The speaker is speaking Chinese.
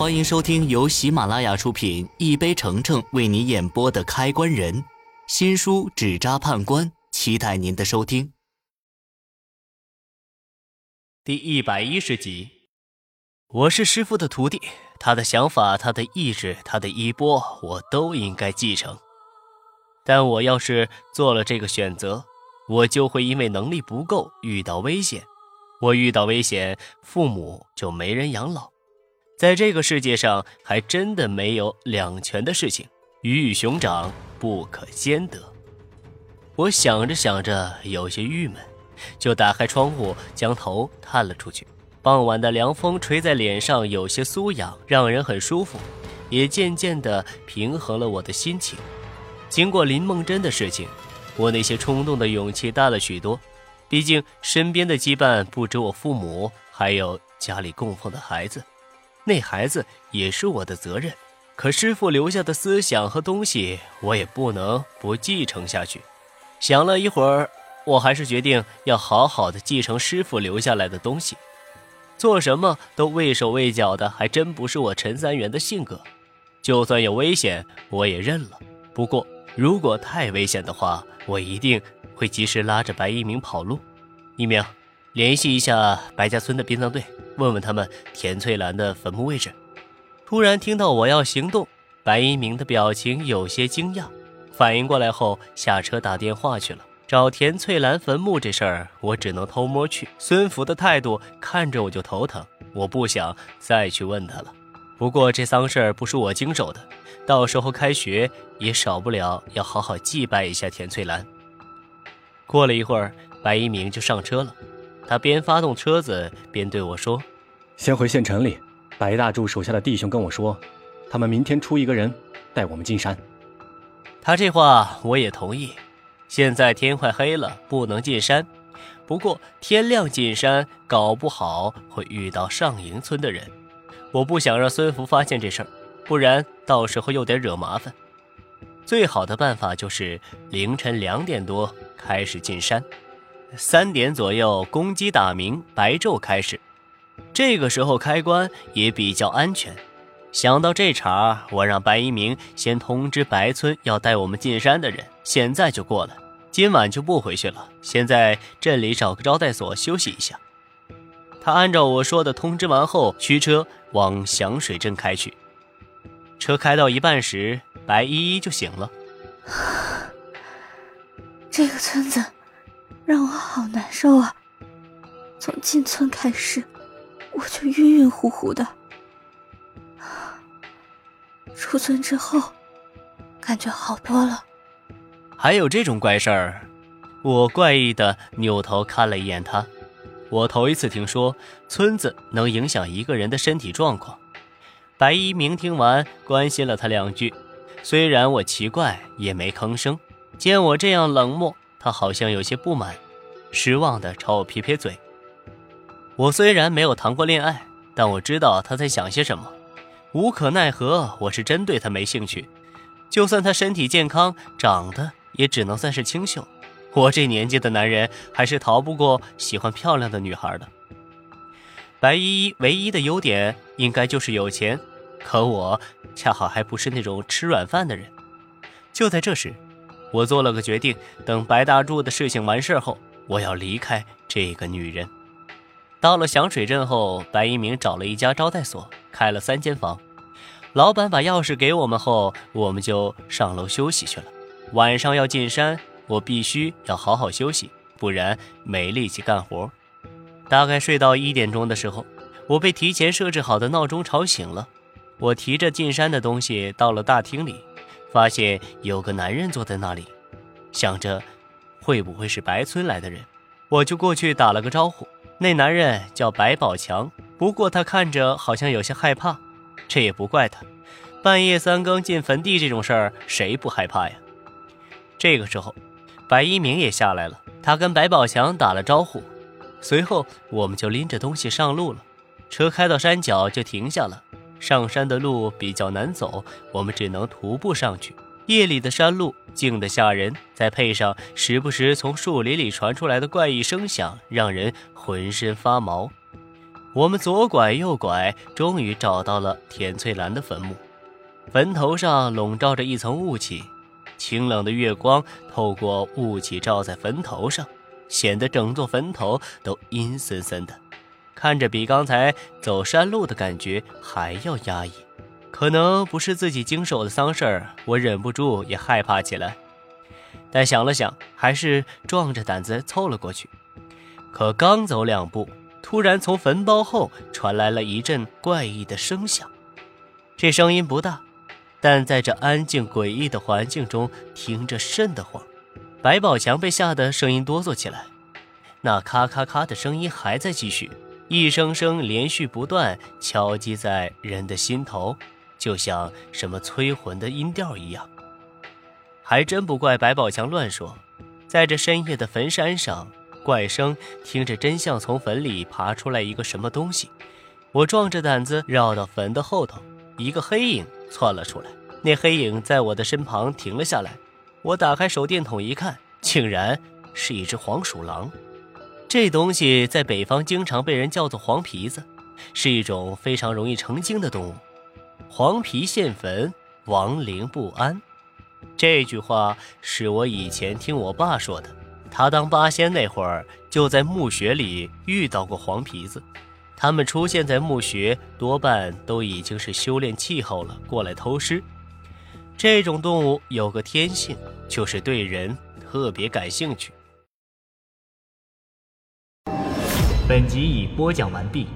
欢迎收听由喜马拉雅出品、一杯橙橙为你演播的《开关人》新书《纸扎判官》，期待您的收听。第一百一十集，我是师傅的徒弟，他的想法、他的意志、他的衣钵，我都应该继承。但我要是做了这个选择，我就会因为能力不够遇到危险。我遇到危险，父母就没人养老。在这个世界上，还真的没有两全的事情，鱼与熊掌不可兼得。我想着想着，有些郁闷，就打开窗户，将头探了出去。傍晚的凉风吹在脸上，有些酥痒，让人很舒服，也渐渐地平衡了我的心情。经过林梦真的事情，我那些冲动的勇气大了许多。毕竟身边的羁绊不止我父母，还有家里供奉的孩子。那孩子也是我的责任，可师傅留下的思想和东西，我也不能不继承下去。想了一会儿，我还是决定要好好的继承师傅留下来的东西。做什么都畏手畏脚的，还真不是我陈三元的性格。就算有危险，我也认了。不过，如果太危险的话，我一定会及时拉着白一鸣跑路。一鸣。联系一下白家村的殡葬队，问问他们田翠兰的坟墓位置。突然听到我要行动，白一鸣的表情有些惊讶，反应过来后下车打电话去了。找田翠兰坟墓这事儿，我只能偷摸去。孙福的态度看着我就头疼，我不想再去问他了。不过这丧事儿不是我经手的，到时候开学也少不了要好好祭拜一下田翠兰。过了一会儿，白一鸣就上车了。他边发动车子边对我说：“先回县城里，白大柱手下的弟兄跟我说，他们明天出一个人带我们进山。”他这话我也同意。现在天快黑了，不能进山。不过天亮进山，搞不好会遇到上营村的人。我不想让孙福发现这事儿，不然到时候又得惹麻烦。最好的办法就是凌晨两点多开始进山。三点左右，公鸡打鸣，白昼开始。这个时候开关也比较安全。想到这茬，我让白一鸣先通知白村要带我们进山的人，现在就过来。今晚就不回去了，先在镇里找个招待所休息一下。他按照我说的通知完后，驱车往响水镇开去。车开到一半时，白依依就醒了。这个村子。让我好难受啊！从进村开始，我就晕晕乎乎的。出村之后，感觉好多了。还有这种怪事儿？我怪异的扭头看了一眼他。我头一次听说村子能影响一个人的身体状况。白一鸣听完，关心了他两句。虽然我奇怪，也没吭声。见我这样冷漠。他好像有些不满，失望的朝我撇撇嘴。我虽然没有谈过恋爱，但我知道他在想些什么。无可奈何，我是真对他没兴趣。就算他身体健康，长得也只能算是清秀。我这年纪的男人，还是逃不过喜欢漂亮的女孩的。白依依唯一的优点，应该就是有钱。可我恰好还不是那种吃软饭的人。就在这时。我做了个决定，等白大柱的事情完事后，我要离开这个女人。到了响水镇后，白一鸣找了一家招待所，开了三间房。老板把钥匙给我们后，我们就上楼休息去了。晚上要进山，我必须要好好休息，不然没力气干活。大概睡到一点钟的时候，我被提前设置好的闹钟吵醒了。我提着进山的东西到了大厅里。发现有个男人坐在那里，想着会不会是白村来的人，我就过去打了个招呼。那男人叫白宝强，不过他看着好像有些害怕。这也不怪他，半夜三更进坟地这种事儿，谁不害怕呀？这个时候，白一鸣也下来了，他跟白宝强打了招呼，随后我们就拎着东西上路了。车开到山脚就停下了。上山的路比较难走，我们只能徒步上去。夜里的山路静得吓人，再配上时不时从树林里传出来的怪异声响，让人浑身发毛。我们左拐右拐，终于找到了田翠兰的坟墓。坟头上笼罩着一层雾气，清冷的月光透过雾气照在坟头上，显得整座坟头都阴森森的，看着比刚才走山路的感觉还要压抑。可能不是自己经手的丧事儿，我忍不住也害怕起来。但想了想，还是壮着胆子凑了过去。可刚走两步，突然从坟包后传来了一阵怪异的声响。这声音不大，但在这安静诡异的环境中听着瘆得慌。白宝强被吓得声音哆嗦起来。那咔咔咔的声音还在继续，一声声连续不断，敲击在人的心头，就像什么催魂的音调一样。还真不怪白宝强乱说，在这深夜的坟山上。怪声听着，真像从坟里爬出来一个什么东西。我壮着胆子绕到坟的后头，一个黑影窜了出来。那黑影在我的身旁停了下来。我打开手电筒一看，竟然是一只黄鼠狼。这东西在北方经常被人叫做黄皮子，是一种非常容易成精的动物。黄皮现坟，亡灵不安。这句话是我以前听我爸说的。他当八仙那会儿，就在墓穴里遇到过黄皮子。他们出现在墓穴，多半都已经是修炼气候了，过来偷尸。这种动物有个天性，就是对人特别感兴趣。本集已播讲完毕。